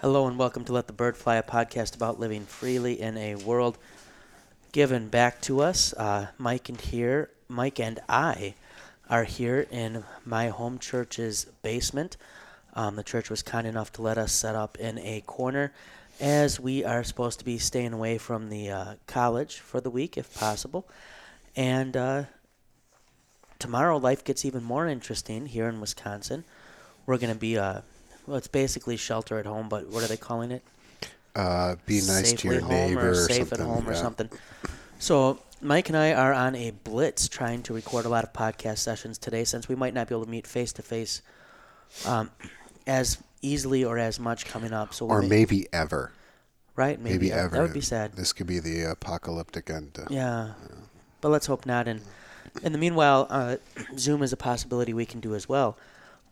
Hello and welcome to Let the Bird Fly, a podcast about living freely in a world given back to us. Uh, Mike and here, Mike and I are here in my home church's basement. Um, the church was kind enough to let us set up in a corner as we are supposed to be staying away from the uh, college for the week if possible. And uh, tomorrow, life gets even more interesting here in Wisconsin. We're going to be, uh, well, it's basically shelter at home, but what are they calling it? Uh, be nice Safely to your neighbor or or safe at home or something. So Mike and I are on a blitz trying to record a lot of podcast sessions today since we might not be able to meet face to face um, as easily or as much coming up. So Or maybe ever. right, maybe, Maybe ever. That would be sad. This could be the apocalyptic end. to- Yeah, but let's hope not. And in the meanwhile, uh, Zoom is a possibility we can do as well.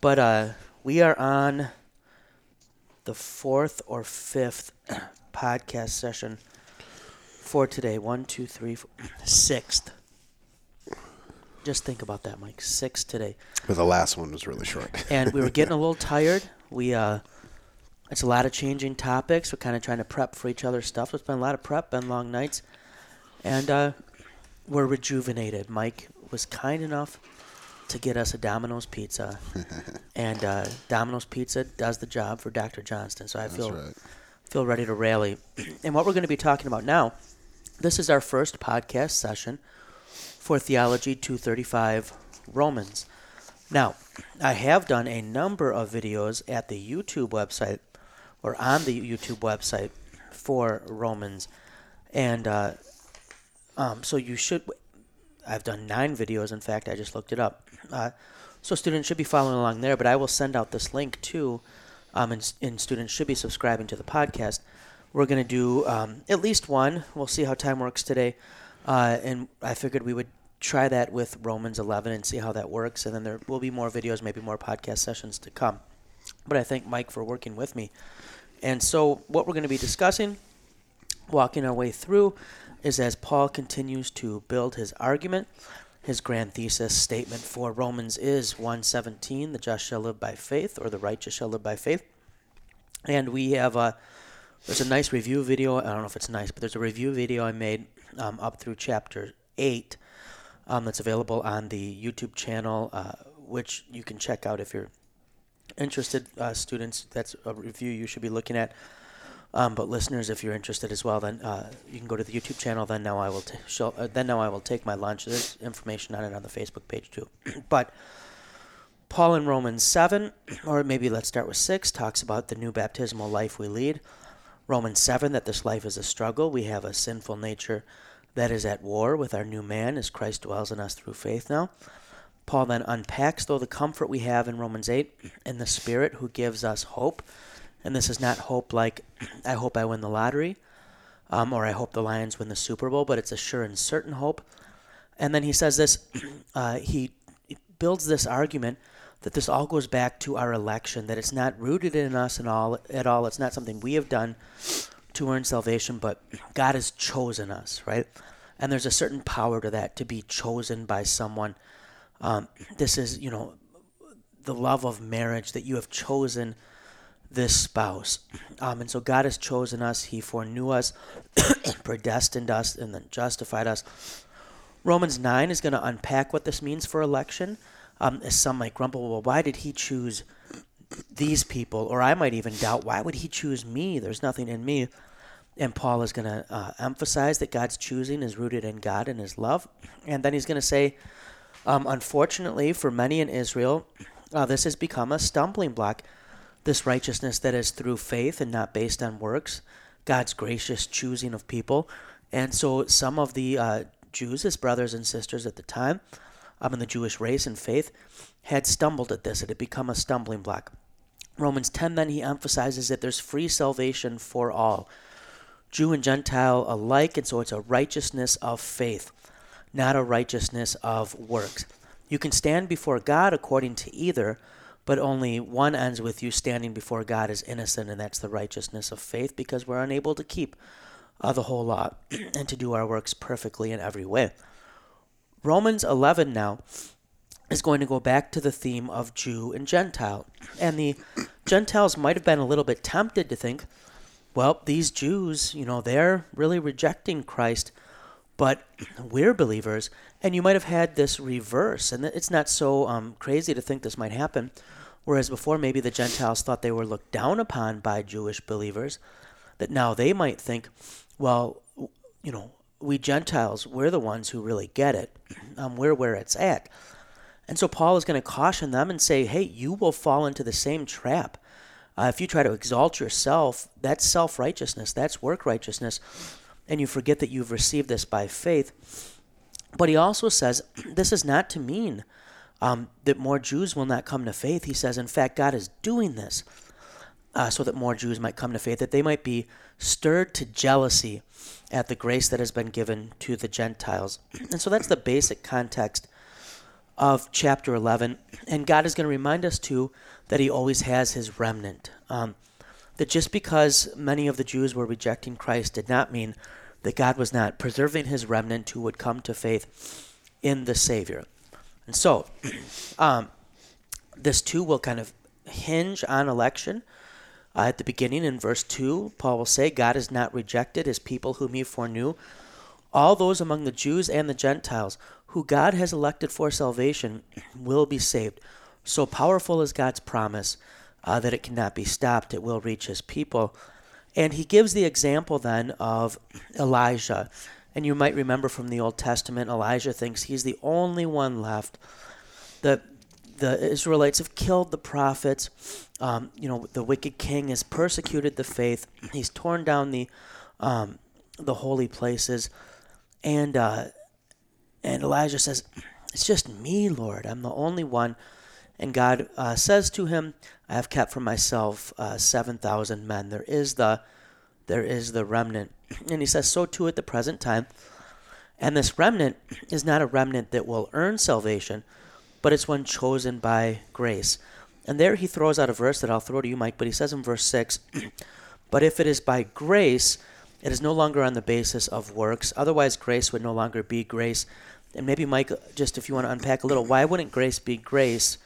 But uh, we are on the fourth or fifth podcast session for today. One, two, three, four, sixth. Just think about that, Mike. Six today, But the last one was really short. and we were getting a little tired. We uh, it's a lot of changing topics. We're kind of trying to prep for each other's stuff. It's been a lot of prep, been long nights, and uh, we're rejuvenated. Mike was kind enough to get us a Domino's pizza, and uh, Domino's Pizza does the job for Dr. Johnston. So I That's feel right. feel ready to rally. And what we're going to be talking about now, this is our first podcast session for Theology 235 Romans. Now, I have done a number of videos at the YouTube website or on the YouTube website for Romans, and uh, um, so you should. I've done nine videos. In fact, I just looked it up. Uh, so students should be following along there. But I will send out this link too, um, and, and students should be subscribing to the podcast. We're going to do um, at least one. We'll see how time works today, uh, and I figured we would try that with Romans 11 and see how that works. And then there will be more videos, maybe more podcast sessions to come. But I thank Mike for working with me. And so, what we're going to be discussing, walking our way through, is as Paul continues to build his argument. His grand thesis statement for Romans is 117, the just shall live by faith, or the righteous shall live by faith. And we have a, there's a nice review video. I don't know if it's nice, but there's a review video I made um, up through chapter 8 um, that's available on the YouTube channel, uh, which you can check out if you're interested. Uh, students, that's a review you should be looking at. Um, but listeners, if you're interested as well, then uh, you can go to the YouTube channel. Then now I will t- show, uh, then now I will take my lunch. There's information on it on the Facebook page too. but Paul in Romans seven, or maybe let's start with six, talks about the new baptismal life we lead. Romans seven, that this life is a struggle. We have a sinful nature that is at war with our new man as Christ dwells in us through faith now. Paul then unpacks, though, the comfort we have in Romans 8 in the Spirit who gives us hope. And this is not hope like, I hope I win the lottery, um, or I hope the Lions win the Super Bowl, but it's a sure and certain hope. And then he says this, uh, he builds this argument that this all goes back to our election, that it's not rooted in us and all, at all. It's not something we have done to earn salvation, but God has chosen us, right? And there's a certain power to that, to be chosen by someone. Um, this is, you know, the love of marriage that you have chosen this spouse. Um, and so God has chosen us. He foreknew us, predestined us, and then justified us. Romans 9 is going to unpack what this means for election. Um, as some might grumble, well, why did he choose these people? Or I might even doubt, why would he choose me? There's nothing in me. And Paul is going to uh, emphasize that God's choosing is rooted in God and his love. And then he's going to say, um, unfortunately, for many in Israel, uh, this has become a stumbling block. This righteousness that is through faith and not based on works, God's gracious choosing of people. And so some of the uh, Jews, his brothers and sisters at the time, um, in the Jewish race and faith, had stumbled at this. It had become a stumbling block. Romans 10 then he emphasizes that there's free salvation for all, Jew and Gentile alike, and so it's a righteousness of faith, not a righteousness of works. You can stand before God according to either, but only one ends with you standing before God as innocent, and that's the righteousness of faith because we're unable to keep uh, the whole law and to do our works perfectly in every way. Romans 11 now is going to go back to the theme of Jew and Gentile. And the Gentiles might have been a little bit tempted to think, well, these Jews, you know, they're really rejecting Christ, but we're believers. And you might have had this reverse, and it's not so um, crazy to think this might happen. Whereas before, maybe the Gentiles thought they were looked down upon by Jewish believers, that now they might think, well, you know, we Gentiles, we're the ones who really get it. Um, we're where it's at. And so Paul is going to caution them and say, hey, you will fall into the same trap. Uh, if you try to exalt yourself, that's self righteousness, that's work righteousness, and you forget that you've received this by faith. But he also says this is not to mean um, that more Jews will not come to faith. He says, in fact, God is doing this uh, so that more Jews might come to faith, that they might be stirred to jealousy at the grace that has been given to the Gentiles. And so that's the basic context of chapter 11. And God is going to remind us, too, that He always has His remnant. Um, that just because many of the Jews were rejecting Christ did not mean that God was not preserving His remnant who would come to faith in the Savior. And so, um, this too will kind of hinge on election. Uh, at the beginning in verse 2, Paul will say, God has not rejected his people whom he foreknew. All those among the Jews and the Gentiles who God has elected for salvation will be saved. So powerful is God's promise uh, that it cannot be stopped. It will reach his people. And he gives the example then of Elijah. And you might remember from the Old Testament, Elijah thinks he's the only one left. The the Israelites have killed the prophets. Um, you know, the wicked king has persecuted the faith. He's torn down the um, the holy places, and uh, and Elijah says, "It's just me, Lord. I'm the only one." And God uh, says to him, "I have kept for myself uh, seven thousand men. There is the there is the remnant." And he says, "So too at the present time." And this remnant is not a remnant that will earn salvation, but it's one chosen by grace. And there he throws out a verse that I'll throw to you, Mike, but he says in verse 6 But if it is by grace, it is no longer on the basis of works. Otherwise, grace would no longer be grace. And maybe, Mike, just if you want to unpack a little, why wouldn't grace be grace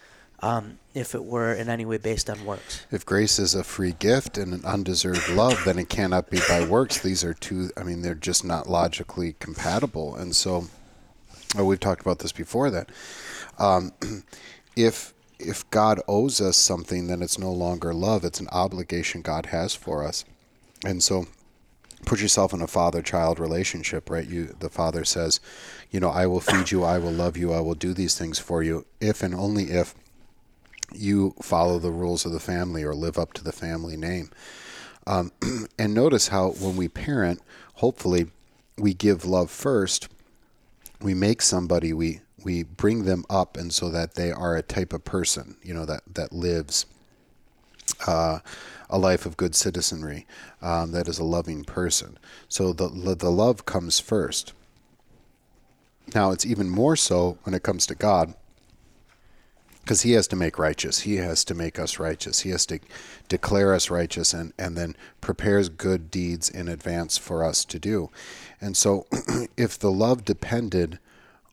um, if it were in any way based on works? If grace is a free gift and an undeserved love, then it cannot be by works. These are two, I mean, they're just not logically compatible. And so, oh, we've talked about this before that um, if if God owes us something, then it's no longer love; it's an obligation God has for us. And so, put yourself in a father-child relationship, right? You, the father says, you know, I will feed you, I will love you, I will do these things for you, if and only if you follow the rules of the family or live up to the family name. Um, and notice how when we parent, hopefully, we give love first. We make somebody we we bring them up and so that they are a type of person, you know, that, that lives uh, a life of good citizenry, um, that is a loving person. So the, the love comes first. Now, it's even more so when it comes to God, because He has to make righteous. He has to make us righteous. He has to declare us righteous and, and then prepares good deeds in advance for us to do. And so, if the love depended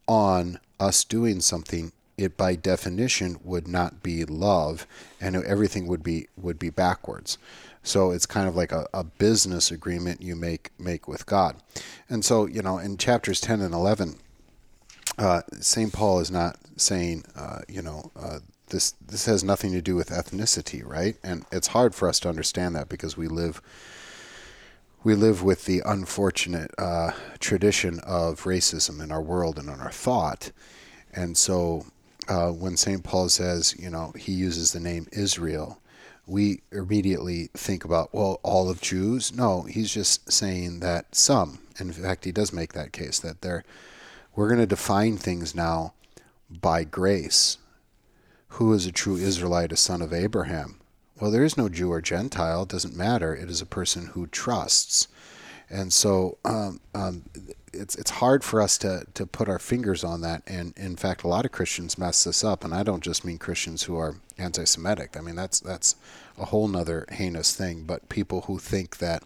on us doing something, it by definition would not be love, and everything would be would be backwards. So it's kind of like a, a business agreement you make make with God. And so you know in chapters ten and eleven, uh, Saint Paul is not saying uh, you know. Uh, this this has nothing to do with ethnicity, right? And it's hard for us to understand that because we live we live with the unfortunate uh, tradition of racism in our world and in our thought. And so uh, when St. Paul says, you know, he uses the name Israel, we immediately think about, well, all of Jews. No, he's just saying that some. In fact, he does make that case that they're, we're going to define things now by grace. Who is a true Israelite, a son of Abraham? Well, there is no Jew or Gentile. It doesn't matter. It is a person who trusts. And so um, um, it's it's hard for us to, to put our fingers on that. And in fact, a lot of Christians mess this up. And I don't just mean Christians who are anti-Semitic. I mean that's that's a whole nother heinous thing. But people who think that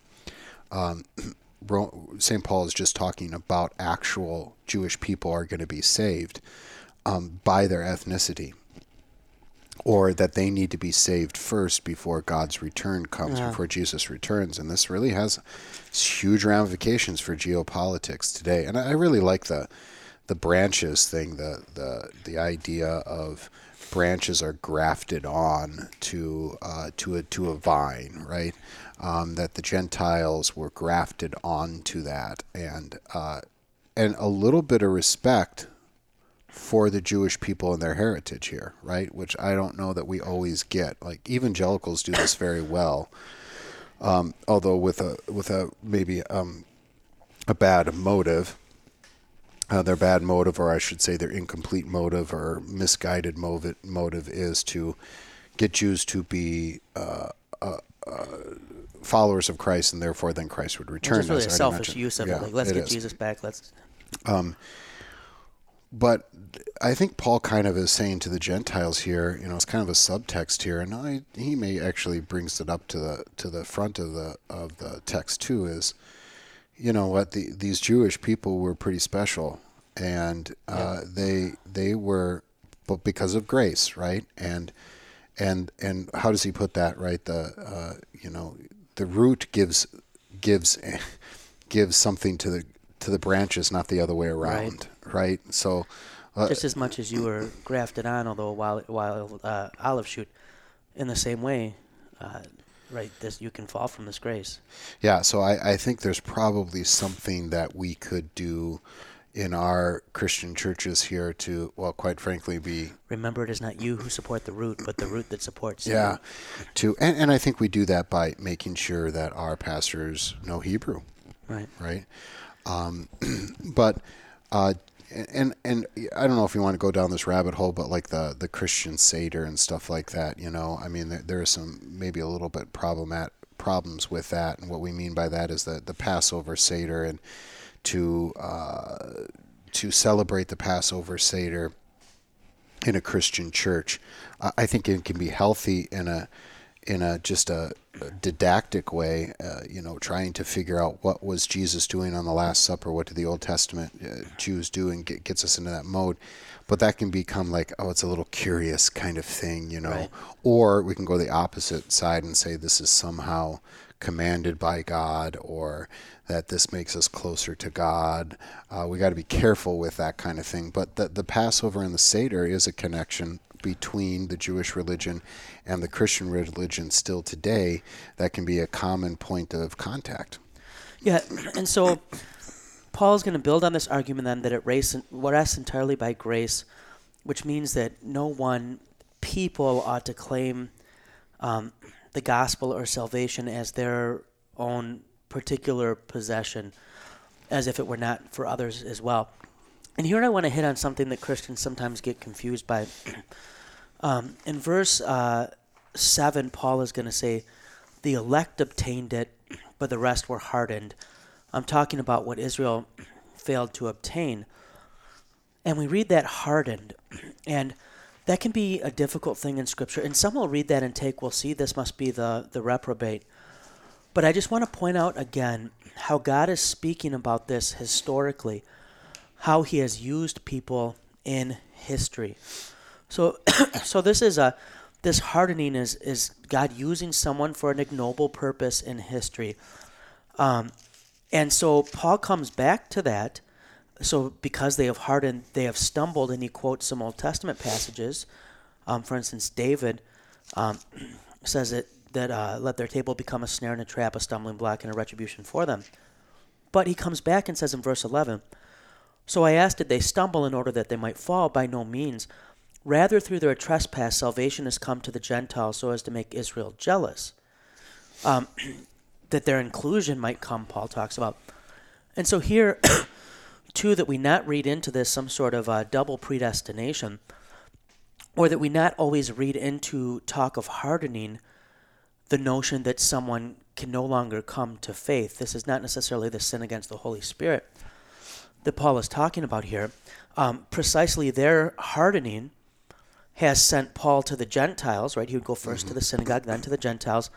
um, St. Paul is just talking about actual Jewish people are going to be saved um, by their ethnicity. or that they need to be saved first before God's return comes, Yeah. before Jesus returns. And this really has huge ramifications for geopolitics today. And I I really like the the branches thing, the the the idea of branches are grafted on to uh, to a to a vine, right? Um, that the Gentiles were grafted onto that, and uh, and a little bit of respect for the Jewish people and their heritage here, right? Which I don't know that we always get. Like evangelicals do this very well, um, although with a with a maybe um, a bad motive. Uh, their bad motive, or I should say, their incomplete motive or misguided motive, motive is to get Jews to be uh, uh, uh, followers of Christ, and therefore then Christ would return. It's really a selfish mentioned. use of Yeah, it. Like, let's it get is. Jesus back. Let's. But I think Paul kind of is saying to the Gentiles here, you know, it's kind of a subtext here, and I, he may actually brings it up to the to the front of the of the text too. Is you know what the these Jewish people were pretty special, and uh, they they were, but because of grace, right? And and and how does he put that? Right, the uh, you know the root gives gives gives something to the to the branches, not the other way around, right? So. Uh, just as much as you were grafted on, although a wild, wild uh, olive shoot, in the same way, uh, right? This you can fall from this grace. Yeah, so I, I think there's probably something that we could do in our Christian churches here to, well, quite frankly, be Remember, it is not you who support the root, but the root that supports you. yeah, to and, and I think we do that by making sure that our pastors know Hebrew, Right. right? Um, but uh, and and I don't know if you want to go down this rabbit hole, but like the the Christian Seder and stuff like that, you know, I mean, there, there are some maybe a little bit problemat problems with that, and what we mean by that is that the Passover Seder and to uh, to celebrate the Passover Seder in a Christian church, I think it can be healthy in a in a just a didactic way. Uh, you know, trying to figure out what was Jesus doing on the Last Supper, what did the Old Testament uh, Jews do, and get, gets us into that mode. But that can become like, oh, it's a little curious kind of thing, you know. Right. Or we can go the opposite side and say this is somehow commanded by God, or that this makes us closer to God. Uh, we got to be careful with that kind of thing. But the, the Passover and the Seder is a connection between the Jewish religion and the Christian religion still today that can be a common point of contact. Yeah, and so Paul's going to build on this argument then that it rests entirely by grace, which means that no one people ought to claim um, the gospel or salvation as their own particular possession, as if it were not for others as well. And here I want to hit on something that Christians sometimes get confused by. Um, in verse uh, 7, Paul is going to say, The elect obtained it, but the rest were hardened. I'm talking about what Israel failed to obtain. And we read that hardened. And that can be a difficult thing in Scripture. And some will read that and take, well, see, this must be the, the reprobate. But I just want to point out again how God is speaking about this historically, how He has used people in history. So, so this is a this hardening is is God using someone for an ignoble purpose in history, um, and so Paul comes back to that. So because they have hardened, they have stumbled, and he quotes some Old Testament passages. Um, for instance, David um, says it, that uh, let their table become a snare and a trap, a stumbling block, and a retribution for them. But he comes back and says in verse eleven. So I asked, did they stumble in order that they might fall? By no means. Rather, through their trespass, salvation has come to the Gentiles so as to make Israel jealous. Um, that their inclusion might come, Paul talks about. And so here, too, that we not read into this some sort of uh, double predestination, or that we not always read into talk of hardening the notion that someone can no longer come to faith. This is not necessarily the sin against the Holy Spirit that Paul is talking about here. Um, precisely their hardening has sent Paul to the Gentiles, right? He would go 1st to the synagogue, then to the Gentiles.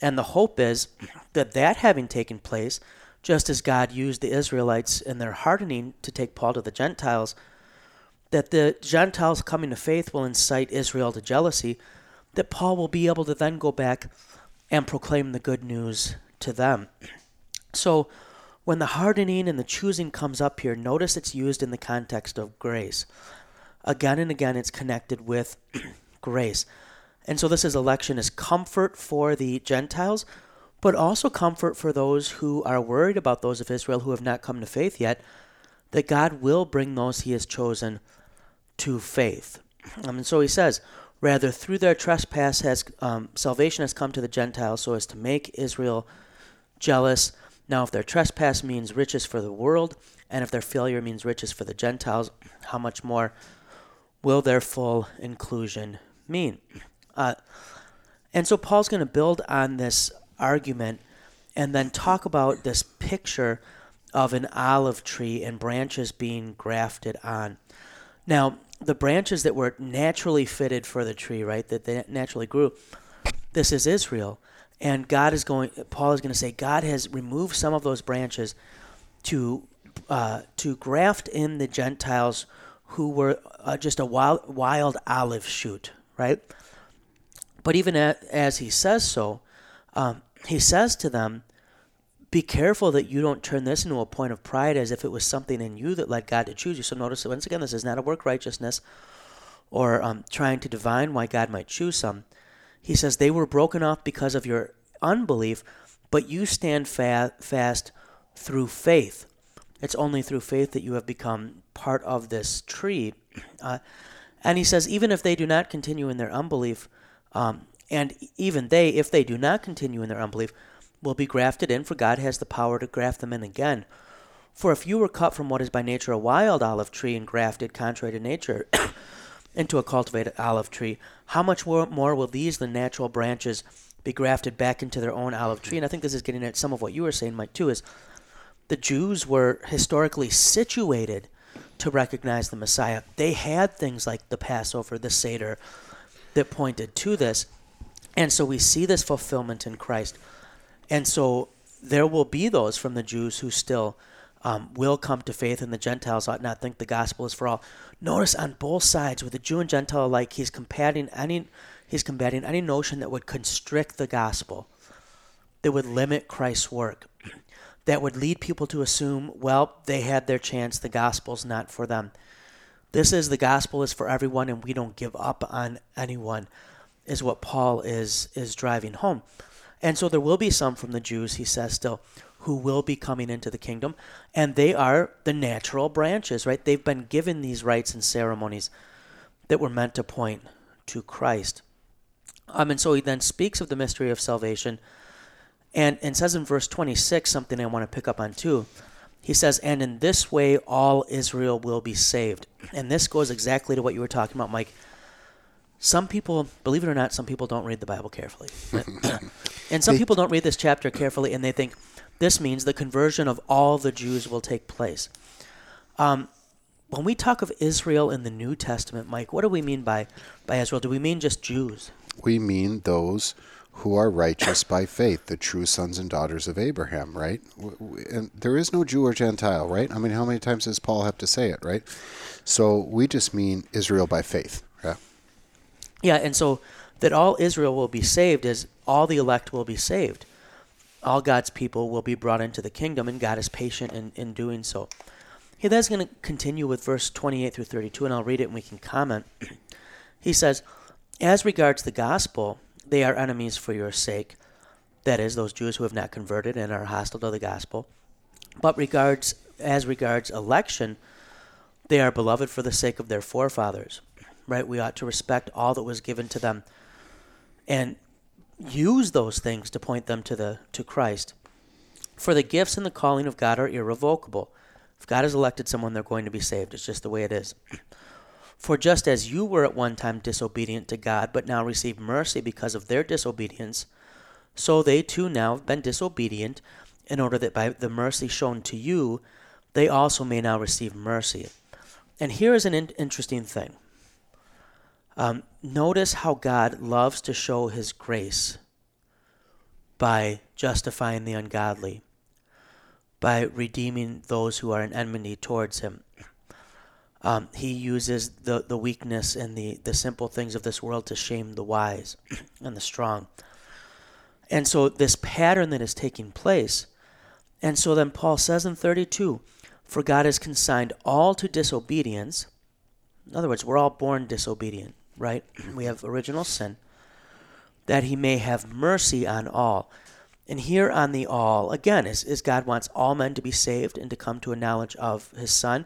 And the hope is that that having taken place, just as God used the Israelites in their hardening to take Paul to the Gentiles, that the Gentiles coming to faith will incite Israel to jealousy, that Paul will be able to then go back and proclaim the good news to them. So, when the hardening and the choosing comes up here, notice it's used in the context of grace. Again and again, it's connected with grace. And so, this is election is comfort for the Gentiles, but also comfort for those who are worried about those of Israel who have not come to faith yet, that God will bring those he has chosen to faith. Um, and so he says, Rather, through their trespass has um, salvation has come to the Gentiles, so as to make Israel jealous. Now, if their trespass means riches for the world, and if their failure means riches for the Gentiles, how much more will their full inclusion mean? Uh, and so Paul's going to build on this argument and then talk about this picture of an olive tree and branches being grafted on. Now, the branches that were naturally fitted for the tree, right, that they naturally grew, this is Israel. And God is going, Paul is going to say, God has removed some of those branches to, uh, to graft in the Gentiles who were uh, just a wild, wild olive shoot, right? But even as he says so, um, he says to them, be careful that you don't turn this into a point of pride as if it was something in you that led God to choose you. So notice once again, this is not a work righteousness or um, trying to divine why God might choose some. He says they were broken off because of your unbelief, but you stand fa- fast through faith. It's only through faith that you have become part of this tree. Uh, and he says, even if they do not continue in their unbelief, um, and even they, if they do not continue in their unbelief, will be grafted in, for God has the power to graft them in again. For if you were cut from what is by nature a wild olive tree and grafted contrary to nature into a cultivated olive tree, how much more will these, the natural branches, be grafted back into their own olive tree? And I think this is getting at some of what you were saying, Mike, too, is the Jews were historically situated to recognize the Messiah. They had things like the Passover, the Seder, that pointed to this. And so we see this fulfillment in Christ. And so there will be those from the Jews who still um, will come to faith, and the Gentiles ought not think the gospel is for all. Notice on both sides, with the Jew and Gentile alike, he's combating any he's combating any notion that would constrict the gospel, that would limit Christ's work, that would lead people to assume, well, they had their chance, the gospel's not for them. This is the gospel is for everyone, and we don't give up on anyone, is what Paul is is driving home. And so there will be some from the Jews, he says still, who will be coming into the kingdom. And they are the natural branches, right? They've been given these rites and ceremonies that were meant to point to Christ. Um, and so he then speaks of the mystery of salvation and, and says in verse 26 something I want to pick up on too. He says, And in this way all Israel will be saved. And this goes exactly to what you were talking about, Mike some people, believe it or not, some people don't read the Bible carefully. and some people don't read this chapter carefully and they think this means the conversion of all the Jews will take place. Um, when we talk of Israel in the New Testament, Mike, what do we mean by, by Israel? Do we mean just Jews? We mean those who are righteous by faith, the true sons and daughters of Abraham, right? And there is no Jew or Gentile, right? I mean, how many times does Paul have to say it, right? So we just mean Israel by faith. yeah? Yeah, and so that all Israel will be saved is all the elect will be saved. All God's people will be brought into the kingdom, and God is patient in, in doing so. He then is going to continue with verse 28 through 32, and I'll read it and we can comment. he says, As regards the gospel, they are enemies for your sake. That is, those Jews who have not converted and are hostile to the gospel. But regards as regards election, they are beloved for the sake of their forefathers right? We ought to respect all that was given to them and use those things to point them to the to Christ. For the gifts and the calling of God are irrevocable. If God has elected someone, they're going to be saved. It's just the way it is. For just as you were at one time disobedient to God, but now receive mercy because of their disobedience, so they too now have been disobedient, in order that by the mercy shown to you, they also may now receive mercy. And here is an in- interesting thing. Um, notice how God loves to show his grace by justifying the ungodly, by redeeming those who are in enmity towards him. um, he uses the, the weakness and the, the simple things of this world to shame the wise and the strong. And so, this pattern that is taking place, and so then Paul says in 32 For God has consigned all to disobedience. In other words, we're all born disobedient, right? We have original sin, that he may have mercy on all. And here on the all, again, is, is God wants all men to be saved and to come to a knowledge of his Son.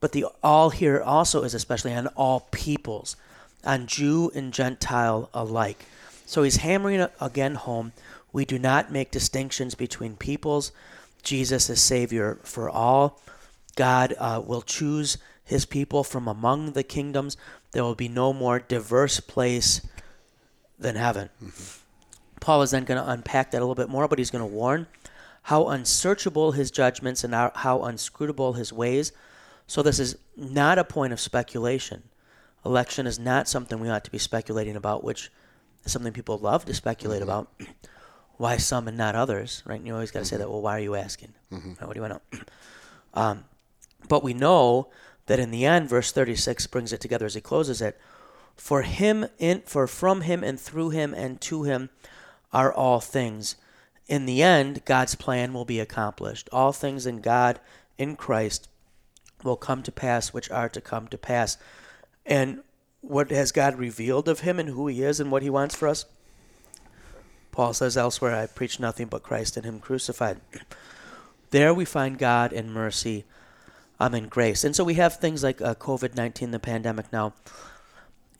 But the all here also is especially on all peoples, on Jew and Gentile alike. So he's hammering again home we do not make distinctions between peoples. Jesus is Savior for all. God uh, will choose his people from among the kingdoms. There will be no more diverse place than heaven. Mm-hmm. Paul is then going to unpack that a little bit more, but he's going to warn how unsearchable his judgments and how unscrutable his ways. So, this is not a point of speculation. Election is not something we ought to be speculating about, which is something people love to speculate mm-hmm. about. Why some and not others, right? You always got to mm-hmm. say that. Well, why are you asking? Mm-hmm. Right, what do you want to know? um, but we know that in the end, verse 36 brings it together as he closes it. For him, in, for from him and through him and to him are all things. In the end, God's plan will be accomplished. All things in God, in Christ, will come to pass which are to come to pass. And what has God revealed of him and who he is and what he wants for us? Paul says elsewhere, I preach nothing but Christ and him crucified. There we find God in mercy um, and grace. And so we have things like uh, COVID 19, the pandemic now.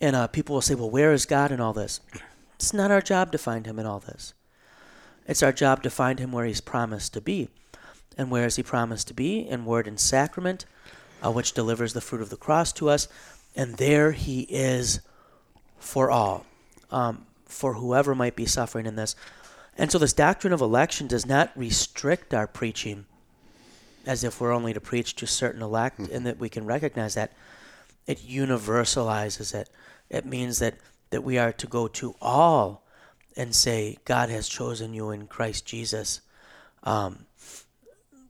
And uh, people will say, well, where is God in all this? It's not our job to find him in all this. It's our job to find him where he's promised to be. And where is he promised to be? In word and sacrament, uh, which delivers the fruit of the cross to us. And there he is for all, um, for whoever might be suffering in this. And so, this doctrine of election does not restrict our preaching as if we're only to preach to certain elect mm-hmm. and that we can recognize that. It universalizes it. It means that that we are to go to all and say, God has chosen you in Christ Jesus um,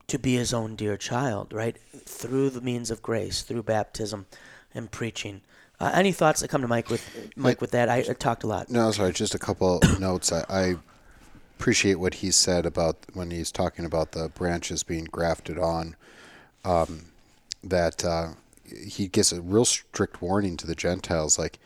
to be his own dear child, right? Through the means of grace, through baptism and preaching. Uh, any thoughts that come to Mike with Mike with that? I, I talked a lot. No, sorry, just a couple notes. I, I appreciate what he said about when he's talking about the branches being grafted on. Um, that uh, he gives a real strict warning to the Gentiles, like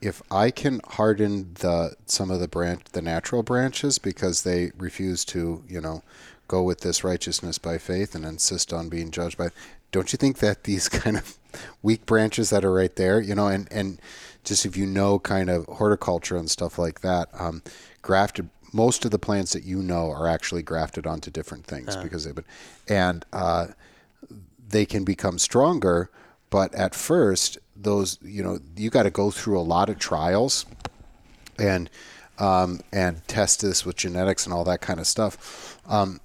if I can harden the some of the branch the natural branches because they refuse to, you know, go with this righteousness by faith and insist on being judged by don't you think that these kind of weak branches that are right there, you know, and and just if you know kind of horticulture and stuff like that, um, grafted most of the plants that you know are actually grafted onto different things uh. because they've been and uh, they can become stronger but at first those you know you got to go through a lot of trials and um, and test this with genetics and all that kind of stuff. Um,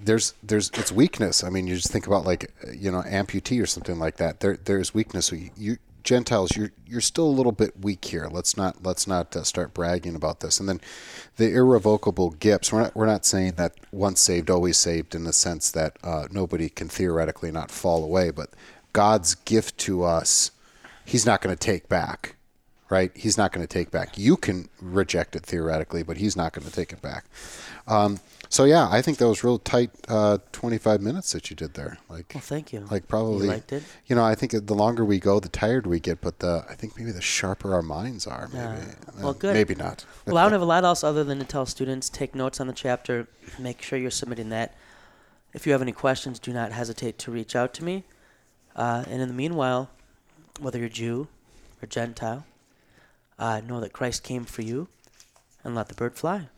there's there's it's weakness. I mean you just think about like you know amputee or something like that. There there's weakness. So you, you Gentiles, you're you're still a little bit weak here. Let's not let's not uh, start bragging about this. And then the irrevocable gifts. We're not we're not saying that once saved always saved in the sense that uh, nobody can theoretically not fall away, but God's gift to us, He's not going to take back, right? He's not going to take back. You can reject it theoretically, but He's not going to take it back. Um, so yeah, I think that was real tight. Uh, Twenty-five minutes that you did there. Like, well, thank you. Like probably, you liked it. You know, I think the longer we go, the tired we get. But the I think maybe the sharper our minds are. Maybe. Yeah. Well, good. Maybe not. well, I don't have a lot else other than to tell students take notes on the chapter. Make sure you're submitting that. If you have any questions, do not hesitate to reach out to me. Uh, and in the meanwhile, whether you're Jew or Gentile, uh, know that Christ came for you and let the bird fly.